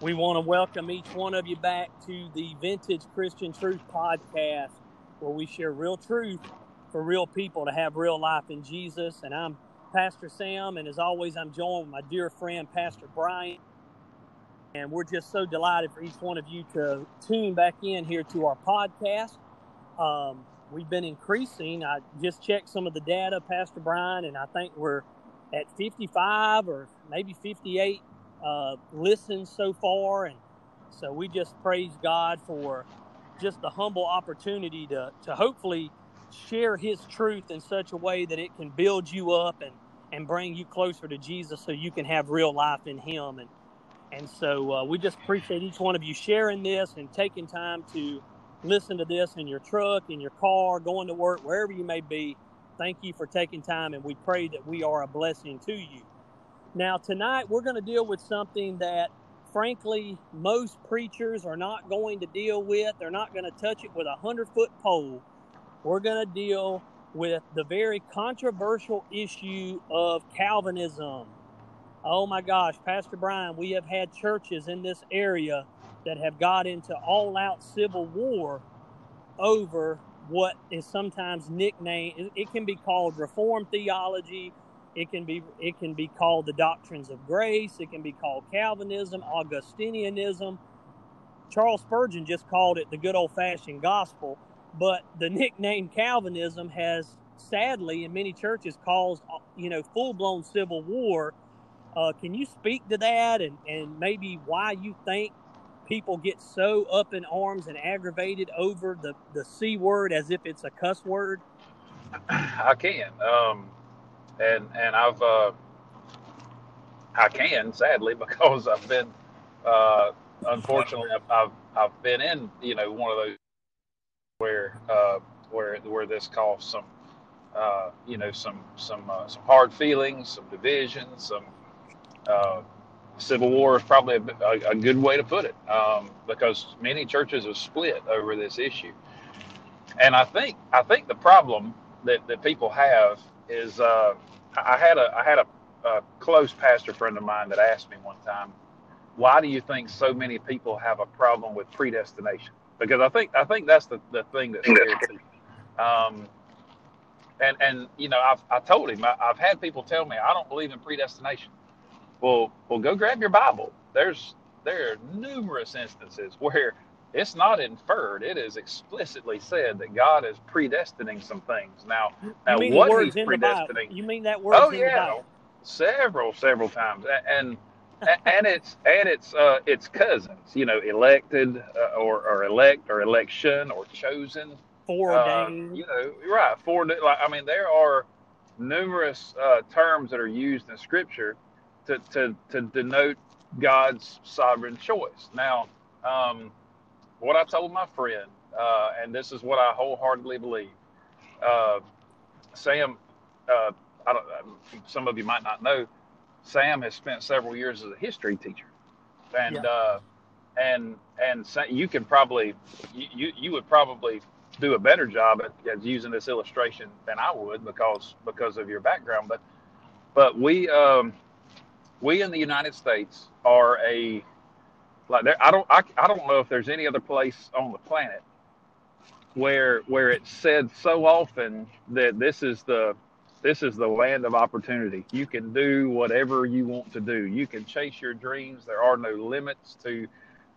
We want to welcome each one of you back to the Vintage Christian Truth podcast, where we share real truth for real people to have real life in Jesus. And I'm Pastor Sam, and as always, I'm joined with my dear friend, Pastor Brian. And we're just so delighted for each one of you to tune back in here to our podcast. Um, we've been increasing. I just checked some of the data, Pastor Brian, and I think we're at 55 or maybe 58 uh, listens so far. And so we just praise God for just the humble opportunity to, to hopefully share his truth in such a way that it can build you up and, and bring you closer to Jesus so you can have real life in him. And, and so uh, we just appreciate each one of you sharing this and taking time to listen to this in your truck, in your car, going to work, wherever you may be. Thank you for taking time, and we pray that we are a blessing to you. Now, tonight we're going to deal with something that, frankly, most preachers are not going to deal with. They're not going to touch it with a 100 foot pole. We're going to deal with the very controversial issue of Calvinism. Oh my gosh, Pastor Brian, we have had churches in this area that have got into all out civil war over what is sometimes nicknamed, it can be called Reformed theology. It can be it can be called the doctrines of grace. It can be called Calvinism, Augustinianism. Charles Spurgeon just called it the good old fashioned gospel. But the nickname Calvinism has sadly in many churches caused you know full blown civil war. Uh, can you speak to that and, and maybe why you think people get so up in arms and aggravated over the, the C word as if it's a cuss word? I can. Um, and, and I've, uh, I can sadly because I've been, uh, unfortunately, I've, I've, I've been in, you know, one of those where, uh, where, where this caused some, uh, you know, some, some, uh, some hard feelings, some division, some, uh, civil war is probably a, a, a good way to put it um, because many churches have split over this issue. And I think I think the problem that, that people have is uh, I had a I had a, a close pastor friend of mine that asked me one time, why do you think so many people have a problem with predestination? Because I think I think that's the, the thing that scares people. Um, and and you know I've I told him I, I've had people tell me I don't believe in predestination. Well, well, go grab your Bible. There's there are numerous instances where it's not inferred; it is explicitly said that God is predestining some things. Now, now what He's predestining? You mean that word? Oh yeah, several, several times, and. and it's and it's uh, it's cousins, you know, elected uh, or or elect or election or chosen, foreordained. Uh, you know, right? For like I mean, there are numerous uh, terms that are used in Scripture to, to, to denote God's sovereign choice. Now, um, what I told my friend, uh, and this is what I wholeheartedly believe, uh, Sam, uh, I don't, some of you might not know, Sam has spent several years as a history teacher, and yeah. Uh, and and you can probably you you would probably do a better job at, at using this illustration than I would because because of your background, but but we um, we in the United States are a like there, I don't I, I don't know if there's any other place on the planet where where it's said so often that this is the this is the land of opportunity. You can do whatever you want to do. You can chase your dreams. There are no limits to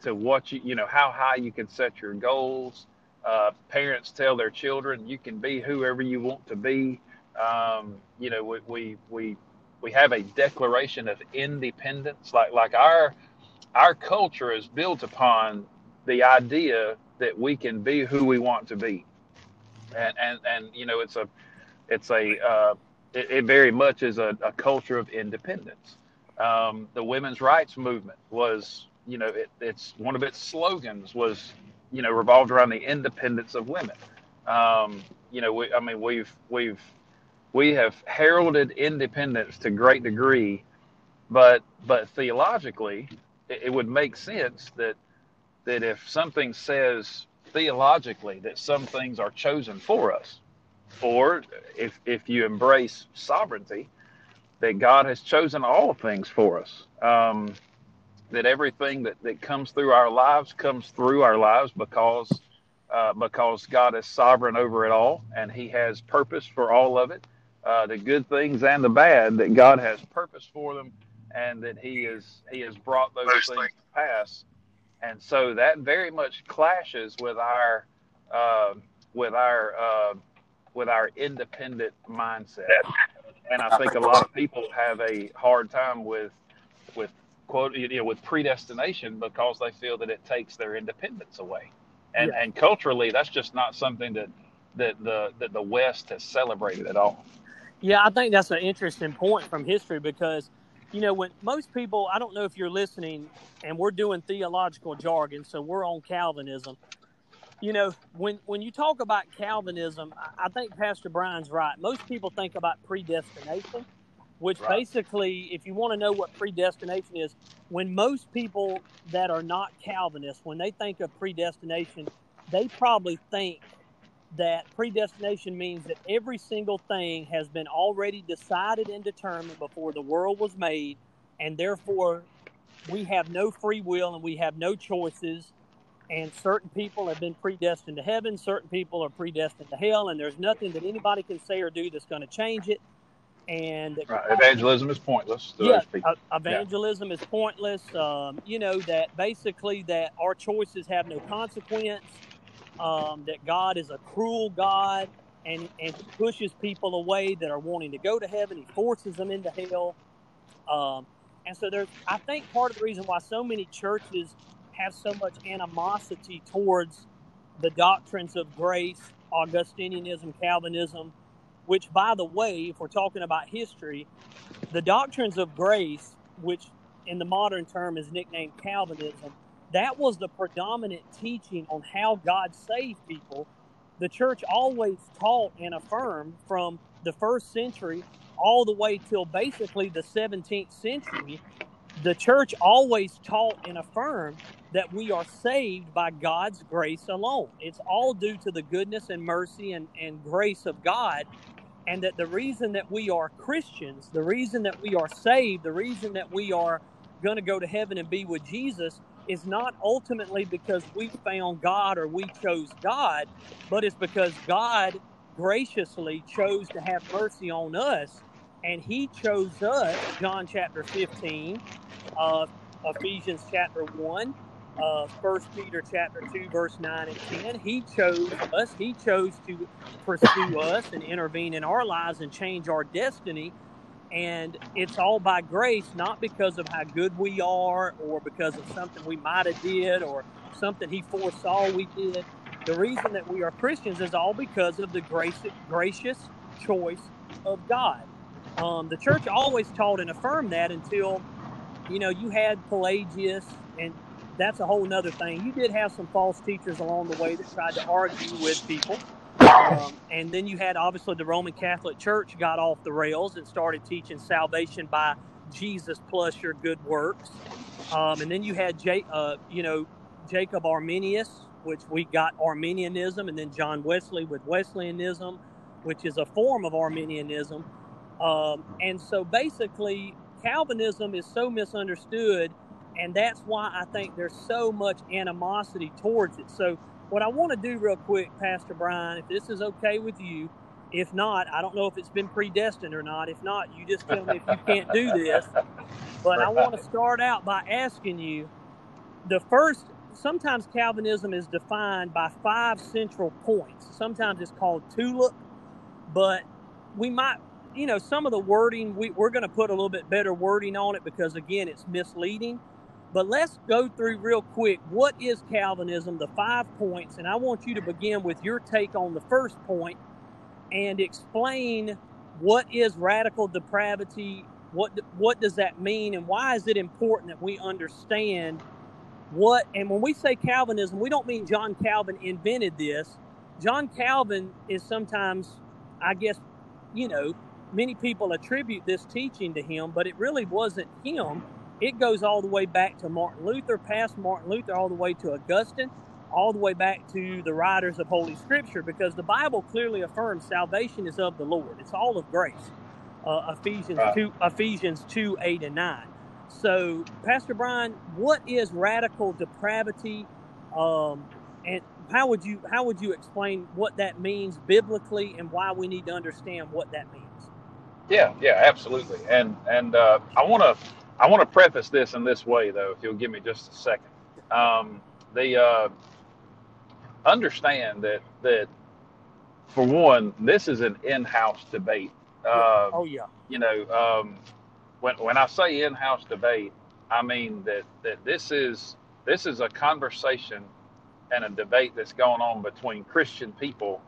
to what you you know how high you can set your goals. Uh, parents tell their children you can be whoever you want to be. Um, you know we we, we we have a declaration of independence like like our our culture is built upon the idea that we can be who we want to be. And and and you know it's a it's a uh, it, it, very much is a, a culture of independence. Um, the women's rights movement was you know it, it's one of its slogans was you know revolved around the independence of women. Um, you know we, i mean we've we've we have heralded independence to great degree, but but theologically, it, would make sense that that if something says theologically that some things are chosen for us, or if if you embrace sovereignty, that God has chosen all things for us. Um, that everything that, that comes through our lives comes through our lives because uh, because God is sovereign over it all and He has purpose for all of it, uh, the good things and the bad. That God has purpose for them, and that He is He has brought those, those things, things to pass. And so that very much clashes with our uh, with our uh, with our independent mindset. And I think a lot of people have a hard time with with quote you know with predestination because they feel that it takes their independence away. And yeah. and culturally that's just not something that that the that the West has celebrated at all. Yeah, I think that's an interesting point from history because you know when most people I don't know if you're listening and we're doing theological jargon so we're on Calvinism you know, when when you talk about Calvinism, I think Pastor Brian's right. Most people think about predestination, which right. basically, if you want to know what predestination is, when most people that are not Calvinists, when they think of predestination, they probably think that predestination means that every single thing has been already decided and determined before the world was made, and therefore we have no free will and we have no choices and certain people have been predestined to heaven, certain people are predestined to hell, and there's nothing that anybody can say or do that's going to change it. And right. evangelism is pointless. yeah, evangelism yeah. is pointless. Um, you know that basically that our choices have no consequence. Um, that God is a cruel God, and and pushes people away that are wanting to go to heaven. He forces them into hell. Um, and so there's, I think, part of the reason why so many churches have so much animosity towards the doctrines of grace, Augustinianism, Calvinism, which, by the way, if we're talking about history, the doctrines of grace, which in the modern term is nicknamed Calvinism, that was the predominant teaching on how God saved people. The church always taught and affirmed from the first century all the way till basically the 17th century. The church always taught and affirmed that we are saved by God's grace alone. It's all due to the goodness and mercy and, and grace of God. And that the reason that we are Christians, the reason that we are saved, the reason that we are going to go to heaven and be with Jesus is not ultimately because we found God or we chose God, but it's because God graciously chose to have mercy on us. And He chose us, John chapter 15, uh, Ephesians chapter 1, uh, First Peter chapter two, verse nine and ten. He chose us. He chose to pursue us and intervene in our lives and change our destiny. And it's all by grace, not because of how good we are or because of something we might have did or something He foresaw we did. The reason that we are Christians is all because of the grace, gracious choice of God. Um, the church always taught and affirmed that until, you know, you had Pelagius and that's a whole nother thing. You did have some false teachers along the way that tried to argue with people. Um, and then you had obviously the Roman Catholic Church got off the rails and started teaching salvation by Jesus plus your good works. Um, and then you had, J, uh, you know, Jacob Arminius, which we got Arminianism, and then John Wesley with Wesleyanism, which is a form of Arminianism. Um, and so basically, Calvinism is so misunderstood and that's why I think there's so much animosity towards it. So, what I want to do real quick, Pastor Brian, if this is okay with you, if not, I don't know if it's been predestined or not. If not, you just tell me if you can't do this. But I want to start out by asking you the first, sometimes Calvinism is defined by five central points. Sometimes it's called tulip, but we might, you know, some of the wording, we, we're going to put a little bit better wording on it because, again, it's misleading. But let's go through real quick what is Calvinism, the five points, and I want you to begin with your take on the first point and explain what is radical depravity, what what does that mean, and why is it important that we understand what? And when we say Calvinism, we don't mean John Calvin invented this. John Calvin is sometimes, I guess, you know, many people attribute this teaching to him, but it really wasn't him it goes all the way back to Martin Luther, past Martin Luther, all the way to Augustine, all the way back to the writers of Holy Scripture, because the Bible clearly affirms salvation is of the Lord. It's all of grace. Uh, Ephesians two, Ephesians two, eight and nine. So, Pastor Brian, what is radical depravity, um, and how would you how would you explain what that means biblically, and why we need to understand what that means? Yeah, yeah, absolutely. And and uh, I want to I want to preface this in this way, though, if you'll give me just a second. Um, the uh, understand that that for one, this is an in-house debate. Uh, oh yeah. You know, um, when when I say in-house debate, I mean that that this is this is a conversation and a debate that's going on between Christian people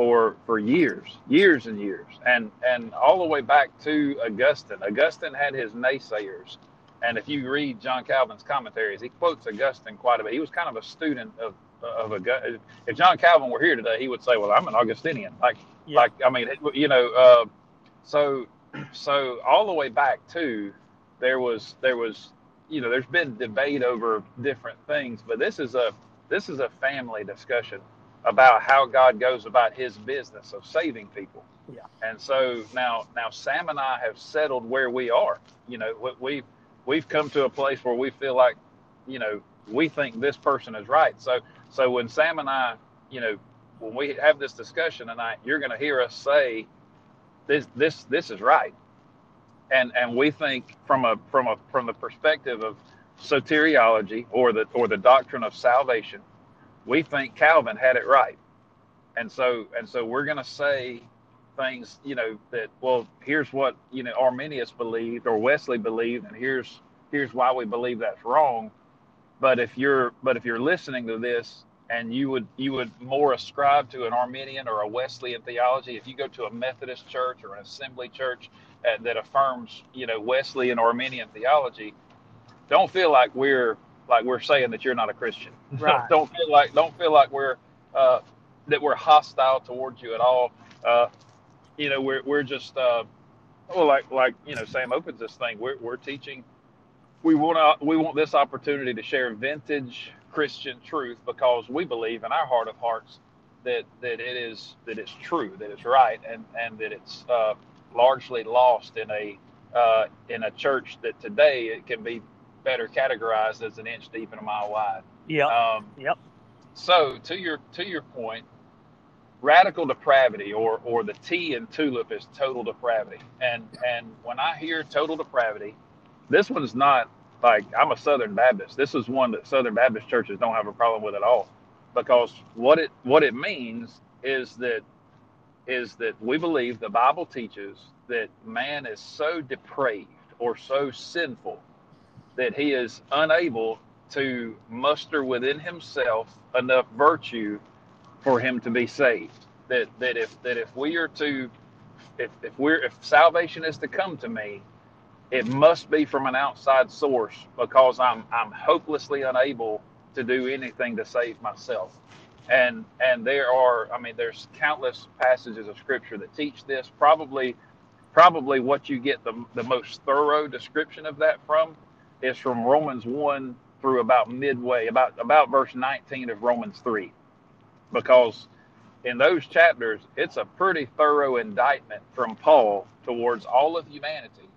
for for years, years and years, and and all the way back to Augustine. Augustine had his naysayers, and if you read John Calvin's commentaries, he quotes Augustine quite a bit. He was kind of a student of of a. If John Calvin were here today, he would say, "Well, I'm an Augustinian." Like, yeah. like I mean, you know, uh, so so all the way back to there was there was you know there's been debate over different things, but this is a this is a family discussion about how God goes about His business of saving people. Yeah. And so now now Sam and I have settled where we are. You know, we've we've come to a place where we feel like, you know, we think this person is right. So so when Sam and I, you know, when we have this discussion tonight, you're going to hear us say this this this is right. And and we think from a from a from the perspective of soteriology or the or the doctrine of salvation, we think Calvin had it right. And so and so we're going to say things, you know, that well, here's what, you know, Arminius believed or Wesley believed and here's here's why we believe that's wrong. But if you're but if you're listening to this and you would you would more ascribe to an Arminian or a Wesleyan theology, if you go to a Methodist church or an Assembly church that affirms, you know, Wesleyan Arminian theology, don't feel like we're like we're saying that you're not a Christian. Right. don't feel like don't feel like we're uh, that we're hostile towards you at all. Uh, you know, we're we're just uh, well, like like you know, Sam opens this thing. We're we're teaching. We want to we want this opportunity to share vintage Christian truth because we believe in our heart of hearts that that it is that it's true, that it's right, and and that it's uh, largely lost in a uh, in a church that today it can be better categorized as an inch deep and a mile wide. Yeah. Um, yep. So to your to your point, radical depravity or or the T in tulip is total depravity. And and when I hear total depravity, this one's not like I'm a Southern Baptist. This is one that Southern Baptist churches don't have a problem with at all. Because what it what it means is that is that we believe the Bible teaches that man is so depraved or so sinful that he is unable to muster within himself enough virtue for him to be saved. That that if that if we are to if, if we're if salvation is to come to me, it must be from an outside source because I'm I'm hopelessly unable to do anything to save myself. And and there are I mean there's countless passages of scripture that teach this. Probably probably what you get the the most thorough description of that from is from Romans 1 through about midway, about about verse 19 of Romans 3. Because in those chapters, it's a pretty thorough indictment from Paul towards all of humanity.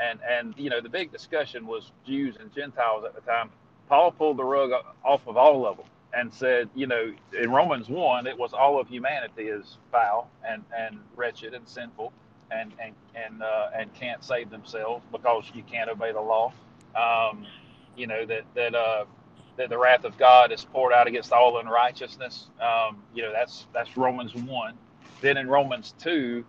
And and you know, the big discussion was Jews and Gentiles at the time. Paul pulled the rug off of all of them and said, you know, in Romans 1, it was all of humanity is foul and, and wretched and sinful and and and uh, and can't save themselves because you can't obey the law um, you know that that uh, that the wrath of God is poured out against all unrighteousness. Um, you know that's that's Romans one. Then in Romans two,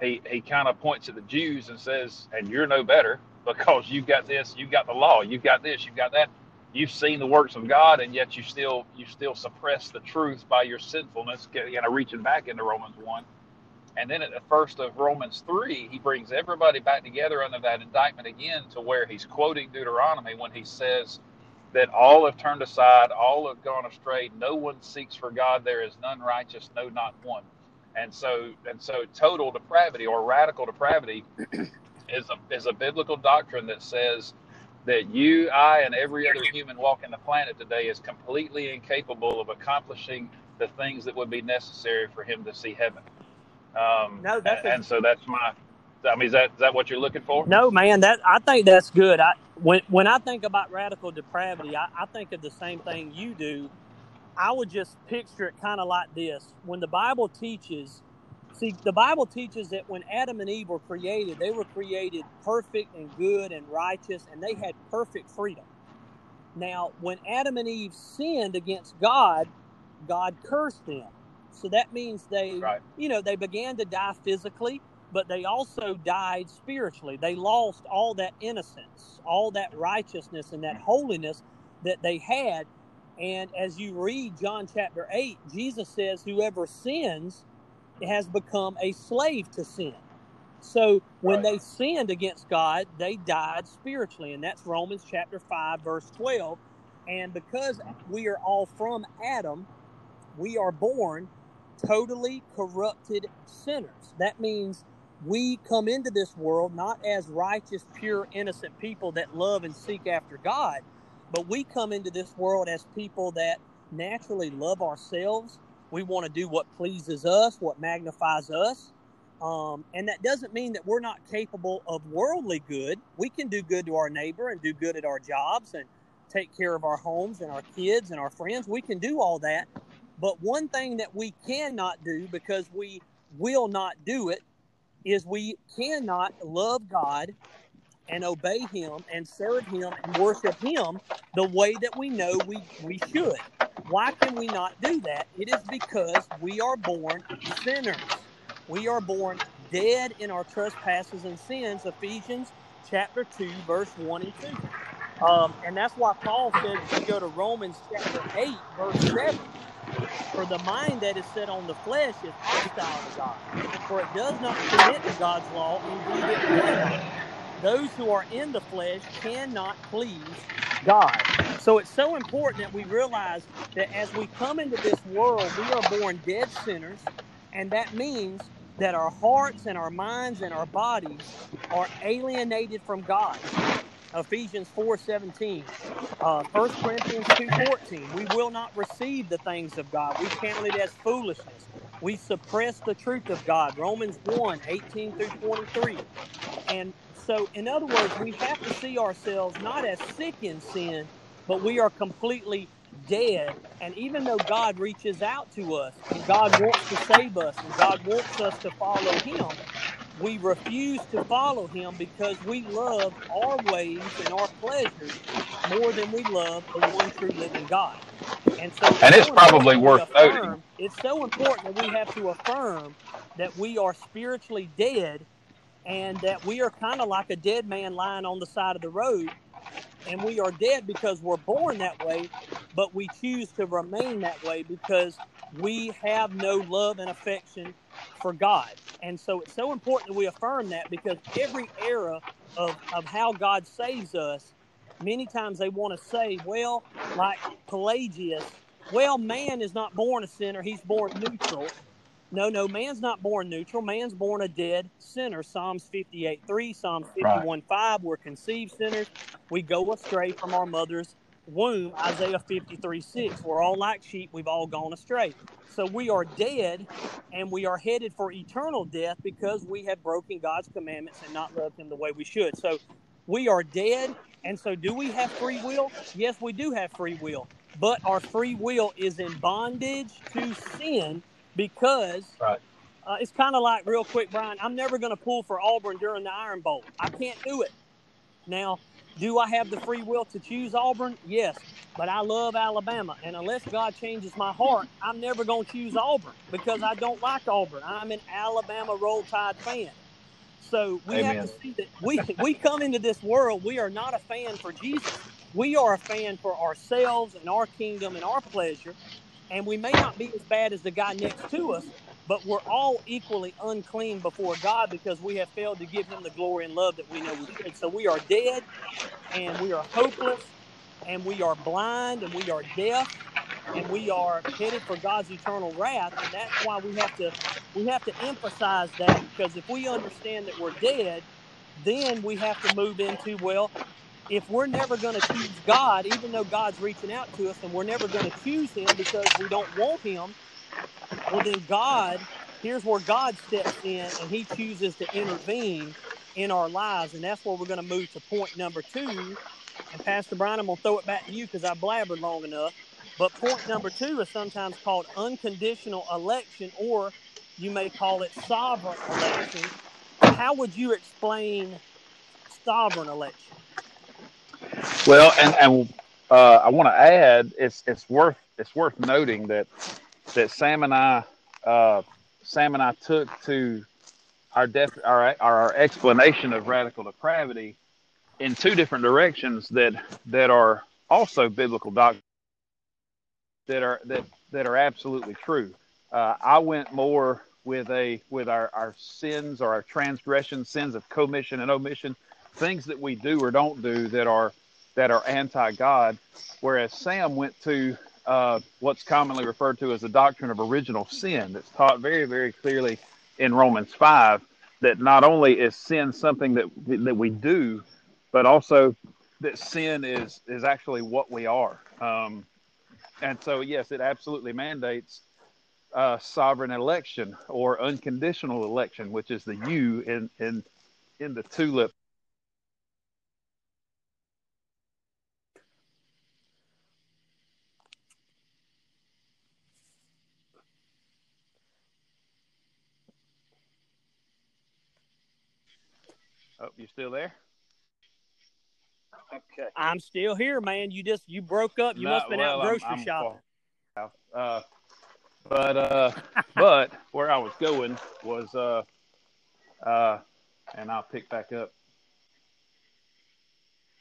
he he kind of points at the Jews and says, "And you're no better because you've got this, you've got the law, you've got this, you've got that." You've seen the works of God, and yet you still you still suppress the truth by your sinfulness. You know, reaching back into Romans one, and then at the first of Romans 3, he brings everybody back together under that indictment again to where he's quoting Deuteronomy when he says that all have turned aside, all have gone astray, no one seeks for God, there is none righteous, no not one. And so and so total depravity or radical depravity is a is a biblical doctrine that says that you, I, and every other human walking the planet today is completely incapable of accomplishing the things that would be necessary for him to see heaven. Um, no, that's and, a, and so that's my I mean, is that is that what you're looking for? No, man. That I think that's good. I when when I think about radical depravity, I, I think of the same thing you do. I would just picture it kind of like this: when the Bible teaches. See, the Bible teaches that when Adam and Eve were created, they were created perfect and good and righteous, and they had perfect freedom. Now, when Adam and Eve sinned against God, God cursed them. So that means they, Right. you know, they began to die physically, but they also died spiritually. They lost all that innocence, all that righteousness, and that holiness that they had. And as you read John chapter 8, Jesus says, Whoever sins has become a slave to sin. So when Right. they sinned against God, they died spiritually. And that's Romans chapter 5, verse 12. And because we are all from Adam, we are born totally corrupted sinners. That means we come into this world not as righteous, pure, innocent people that love and seek after God, but we come into this world as people that naturally love ourselves. We want to do what pleases us, what magnifies us. Um, and that doesn't mean that we're not capable of worldly good. We can do good to our neighbor and do good at our jobs and take care of our homes and our kids and our friends. We can do all that. But one thing that we cannot do because we will not do it is we cannot love God and obey Him and serve Him and worship Him the way that we know we, we should. Why can we not do that? It is because we are born sinners. We are born dead in our trespasses and sins. Ephesians chapter 2, verse 1 and 2. Um, and that's why Paul says, if you go to Romans chapter 8, verse 7, for the mind that is set on the flesh is hostile to God, for it does not submit to God's law. Those who are in the flesh cannot please God. So it's so important that we realize that as we come into this world, we are born dead sinners, and that means that our hearts and our minds and our bodies are alienated from God. Ephesians 4:17, uh, 1 Corinthians 2:14. We will not receive the things of God. We count it as foolishness. We suppress the truth of God. Romans 1, 18 through 23. And so, in other words, we have to see ourselves not as sick in sin, but we are completely dead. And even though God reaches out to us and God wants to save us and God wants us to follow Him, we refuse to follow Him because we love our ways and our pleasures more than we love the one true living God. And so, And it's so probably worth we noting. It's so important that we have to affirm that we are spiritually dead and that we are kind of like a dead man lying on the side of the road. And we are dead because we're born that way, but we choose to remain that way because we have no love and affection for God. And so it's so important that we affirm that because every era of, of how God saves us, many times they want to say, well, like Pelagius, well, man is not born a sinner, he's born neutral. No, no, man's not born neutral. Man's born a dead sinner. Psalms 58 3, Psalms 51 5. We're conceived sinners. We go astray from our mother's womb. Isaiah 53 6. We're all like sheep. We've all gone astray. So we are dead and we are headed for eternal death because we have broken God's commandments and not loved Him the way we should. So we are dead. And so, do we have free will? Yes, we do have free will. But our free will is in bondage to sin because Right. uh, it's kind of like real quick, Brian. I'm never going to pull for Auburn during the Iron Bowl. I can't do it. Now, do I have the free will to choose Auburn? Yes, but I love Alabama, and unless God changes my heart, I'm never going to choose Auburn because I don't like Auburn. I'm an Alabama Roll Tide fan. So we have to see that we we come into this world. We are not a fan for Jesus. We are a fan for ourselves and our kingdom and our pleasure. And we may not be as bad as the guy next to us, but we're all equally unclean before God because we have failed to give Him the glory and love that we know we should. So we are dead, and we are hopeless, and we are blind, and we are deaf, and we are headed for God's eternal wrath. And that's why we have to we have to emphasize that because if we understand that we're dead, then we have to move into well, if we're never going to choose God, even though God's reaching out to us, and we're never going to choose Him because we don't want Him, well, then God here's where God steps in and He chooses to intervene in our lives, and that's where we're going to move to point number two. And Pastor Brian, I'm going to throw it back to you because I blabbered long enough. But point number two is sometimes called unconditional election, or you may call it sovereign election. How would you explain sovereign election? Well, and and uh, I want to add, it's it's worth it's worth noting that that Sam and I uh, Sam and I took to our def- our our explanation of radical depravity in two different directions that that are also biblical doctrines that are that that are absolutely true. Uh, I went more with a with our, our sins or our transgressions, sins of commission and omission, things that we do or don't do that are that are anti God, whereas Sam went to uh, what's commonly referred to as the doctrine of original sin that's taught very, very clearly in Romans 5 that not only is sin something that, that we do, but also that sin is, is actually what we are. Um, and so, yes, it absolutely mandates uh, sovereign election or unconditional election, which is the U in, in, in the tulip Oh, you still there? Okay. I'm still here, man. You just you broke up. You no, must have been well, out grocery I'm, I'm shopping. Uh, but uh, but where I was going was uh, uh, and I'll pick back up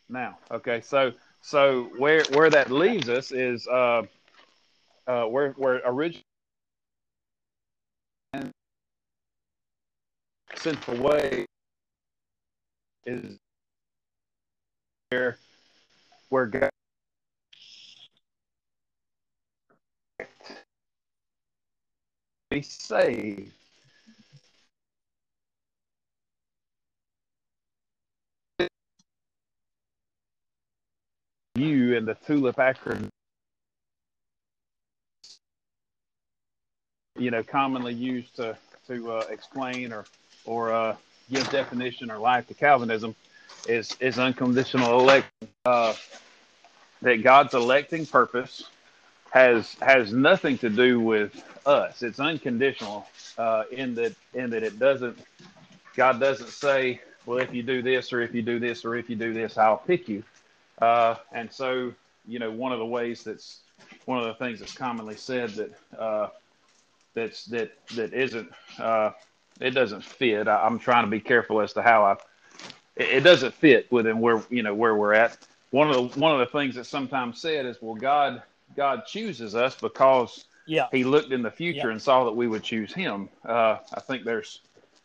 now. Okay, so so where where that leaves us is uh, uh, where where originally sinful way is where where God be saved. You and the tulip acronym, you know, commonly used to to uh, explain or or uh, give definition or life to Calvinism is is unconditional election. Uh, that God's electing purpose has has nothing to do with us. It's unconditional uh, in that in that it doesn't. God doesn't say, "Well, if you do this, or if you do this, or if you do this, I'll pick you." Uh, and so, you know, one of the ways that's one of the things that's commonly said that uh, that's that that isn't uh, it doesn't fit. I, am trying to be careful as to how I. It, it doesn't fit within where you know where we're at. One of the one of the things that sometimes said is, well, God God chooses us because yeah. He looked in the future yeah. and saw that we would choose Him. Uh, I think there's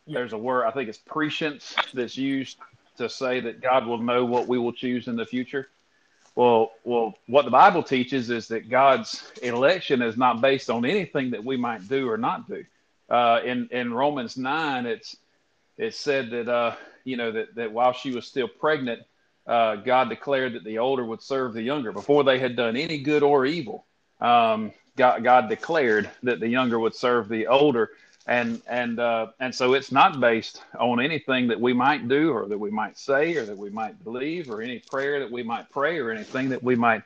yeah. there's a word I think it's prescience that's used to say that God will know what we will choose in the future. Well, well, what the Bible teaches is that God's election is not based on anything that we might do or not do uh, in in Romans nine, it's it said that uh, you know that that while she was still pregnant, uh, God declared that the older would serve the younger before they had done any good or evil. Um, God, God declared that the younger would serve the older, and and uh, and so it's not based on anything that we might do or that we might say or that we might believe or any prayer that we might pray or anything that we might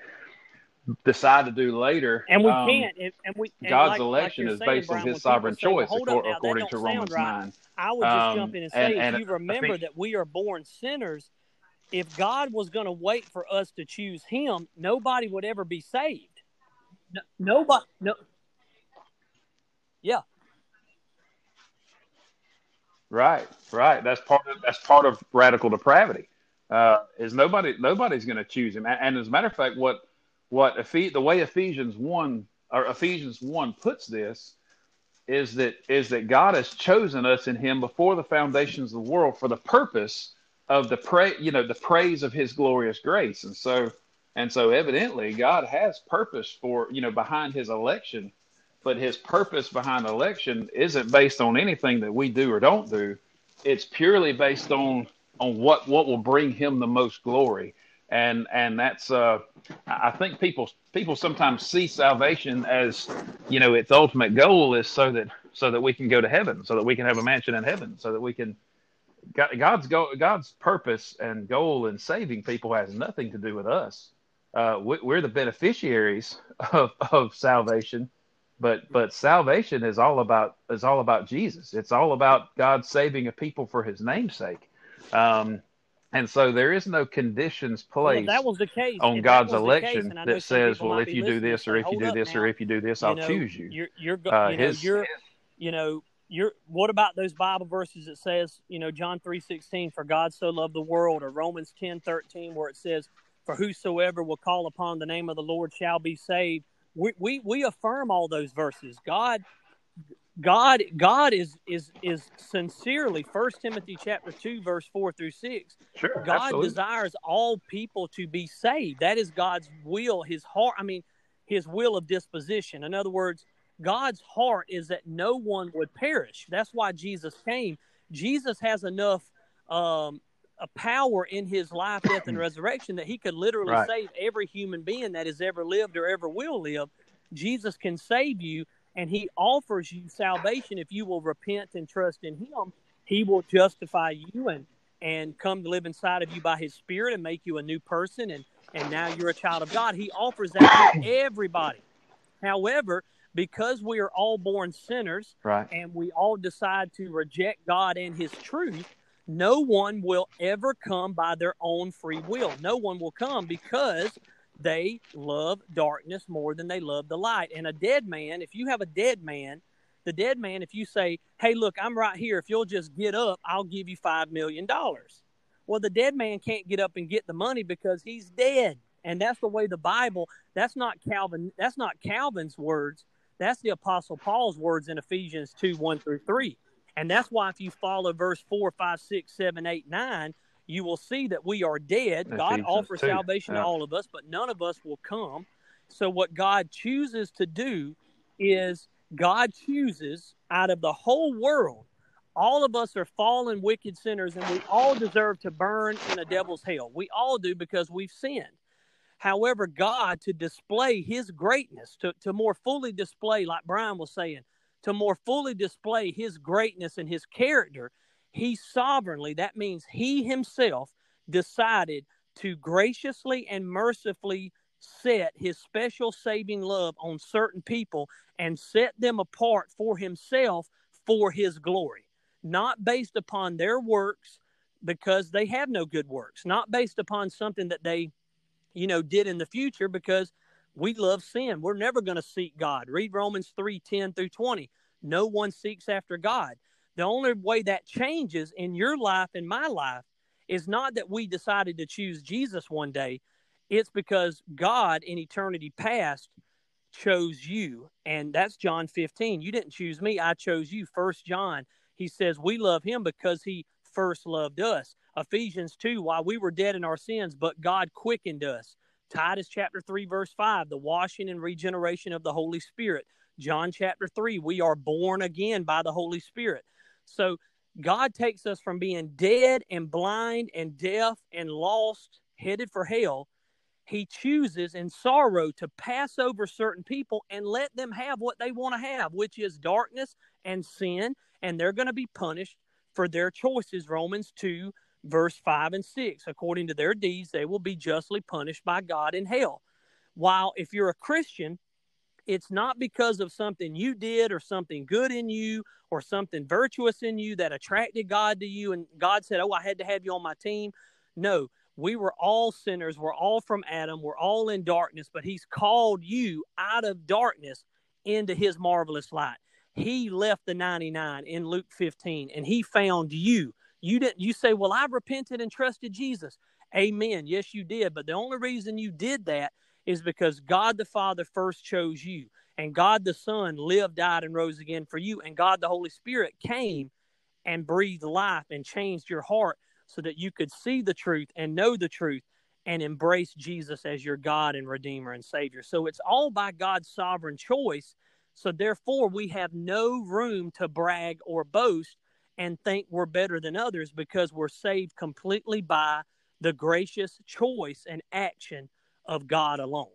decide to do later. And we um, can't. And we and God's like, election like is saying, based Brian, on His sovereign choice, according, according to Romans right. nine. I would just um, jump in and say, and, and if you remember think, that we are born sinners, if God was going to wait for us to choose Him, nobody would ever be saved. No, nobody. No. Yeah. Right. Right. That's part of that's part of radical depravity. Uh, is nobody nobody's going to choose him, and, and as a matter of fact, what what the way Ephesians one or Ephesians one puts this is that is that God has chosen us in Him before the foundations of the world for the purpose of the pray you know the praise of His glorious grace, and so and so evidently God has purpose for you know behind His election, but His purpose behind election isn't based on anything that we do or don't do. It's purely based on on what what will bring Him the most glory and and that's uh, I think people people sometimes see salvation as you know its ultimate goal is so that so that we can go to heaven, so that we can have a mansion in heaven, so that we can. God's go, God's purpose and goal in saving people has nothing to do with us. Uh, we, are the beneficiaries of, of salvation, but but salvation is all about is all about Jesus. It's all about God saving a people for His namesake. Um, and so there is no conditions placed well, that was the case. on if God's election case, that says, well, if you do this or if you do this now. or if you do this, I'll know, choose you. You're, you're, uh, you know, his, you're, you know, you're, what about those Bible verses that says, you know, John 3.16, for God so loved the world, or Romans 10.13, where it says, for whosoever will call upon the name of the Lord shall be saved. We, we, we affirm all those verses. God God God is is is sincerely First Timothy chapter two verse four through six. Sure, God absolutely. desires all people to be saved. That is God's will, His heart. I mean, His will of disposition. In other words, God's heart is that no one would perish. That's why Jesus came. Jesus has enough um, a power in His life, death, and resurrection that He could literally right. save every human being that has ever lived or ever will live. Jesus can save you and he offers you salvation if you will repent and trust in him. He will justify you and and come to live inside of you by his spirit and make you a new person and and now you're a child of god. He offers that to everybody. However because we are all born sinners right. and we all decide to reject god and his truth no one will ever come by their own free will. No one will come because they love darkness more than they love the light. And a dead man, if you have a dead man, the dead man, if you say, Hey, look, I'm right here. If you'll just get up, I'll give you $5 million. Well, the dead man can't get up and get the money because he's dead. And that's the way the Bible, that's not Calvin, that's not Calvin's words. That's the Apostle Paul's words in Ephesians 2 1 through 3. And that's why if you follow verse 4, 5, 6, 7, 8, 9, you will see that we are dead. God offers too. salvation yeah. to all of us, but none of us will come. So, what God chooses to do is God chooses out of the whole world, all of us are fallen, wicked sinners, and we all deserve to burn in a devil's hell. We all do because we've sinned. However, God, to display his greatness, to, to more fully display, like Brian was saying, to more fully display his greatness and his character, he sovereignly, that means he himself decided to graciously and mercifully set his special saving love on certain people and set them apart for himself for his glory, not based upon their works because they have no good works, not based upon something that they, you know, did in the future because we love sin. We're never going to seek God. Read Romans 3 10 through 20. No one seeks after God. The only way that changes in your life and my life is not that we decided to choose Jesus one day. It's because God in eternity past chose you. And that's John 15. You didn't choose me, I chose you. First John, he says we love him because he first loved us. Ephesians 2, while we were dead in our sins, but God quickened us. Titus chapter 3, verse 5, the washing and regeneration of the Holy Spirit. John chapter 3, we are born again by the Holy Spirit. So God takes us from being dead and blind and deaf and lost, headed for hell. He chooses in sorrow to pass over certain people and let them have what they want to have, which is darkness and sin, and they're going to be punished for their choices. Romans 2, verse 5 and 6. According to their deeds, they will be justly punished by God in hell. While if you're a Christian, it's not because of something you did or something good in you or something virtuous in you that attracted God to you and God said, "Oh, I had to have you on my team." No, we were all sinners. We're all from Adam. We're all in darkness, but he's called you out of darkness into his marvelous light. He left the 99 in Luke 15 and he found you. You didn't you say, "Well, I repented and trusted Jesus." Amen. Yes, you did, but the only reason you did that is because God the Father first chose you, and God the Son lived, died, and rose again for you, and God the Holy Spirit came and breathed life and changed your heart so that you could see the truth and know the truth and embrace Jesus as your God and Redeemer and Savior. So it's all by God's sovereign choice. So therefore, we have no room to brag or boast and think we're better than others because we're saved completely by the gracious choice and action of God alone.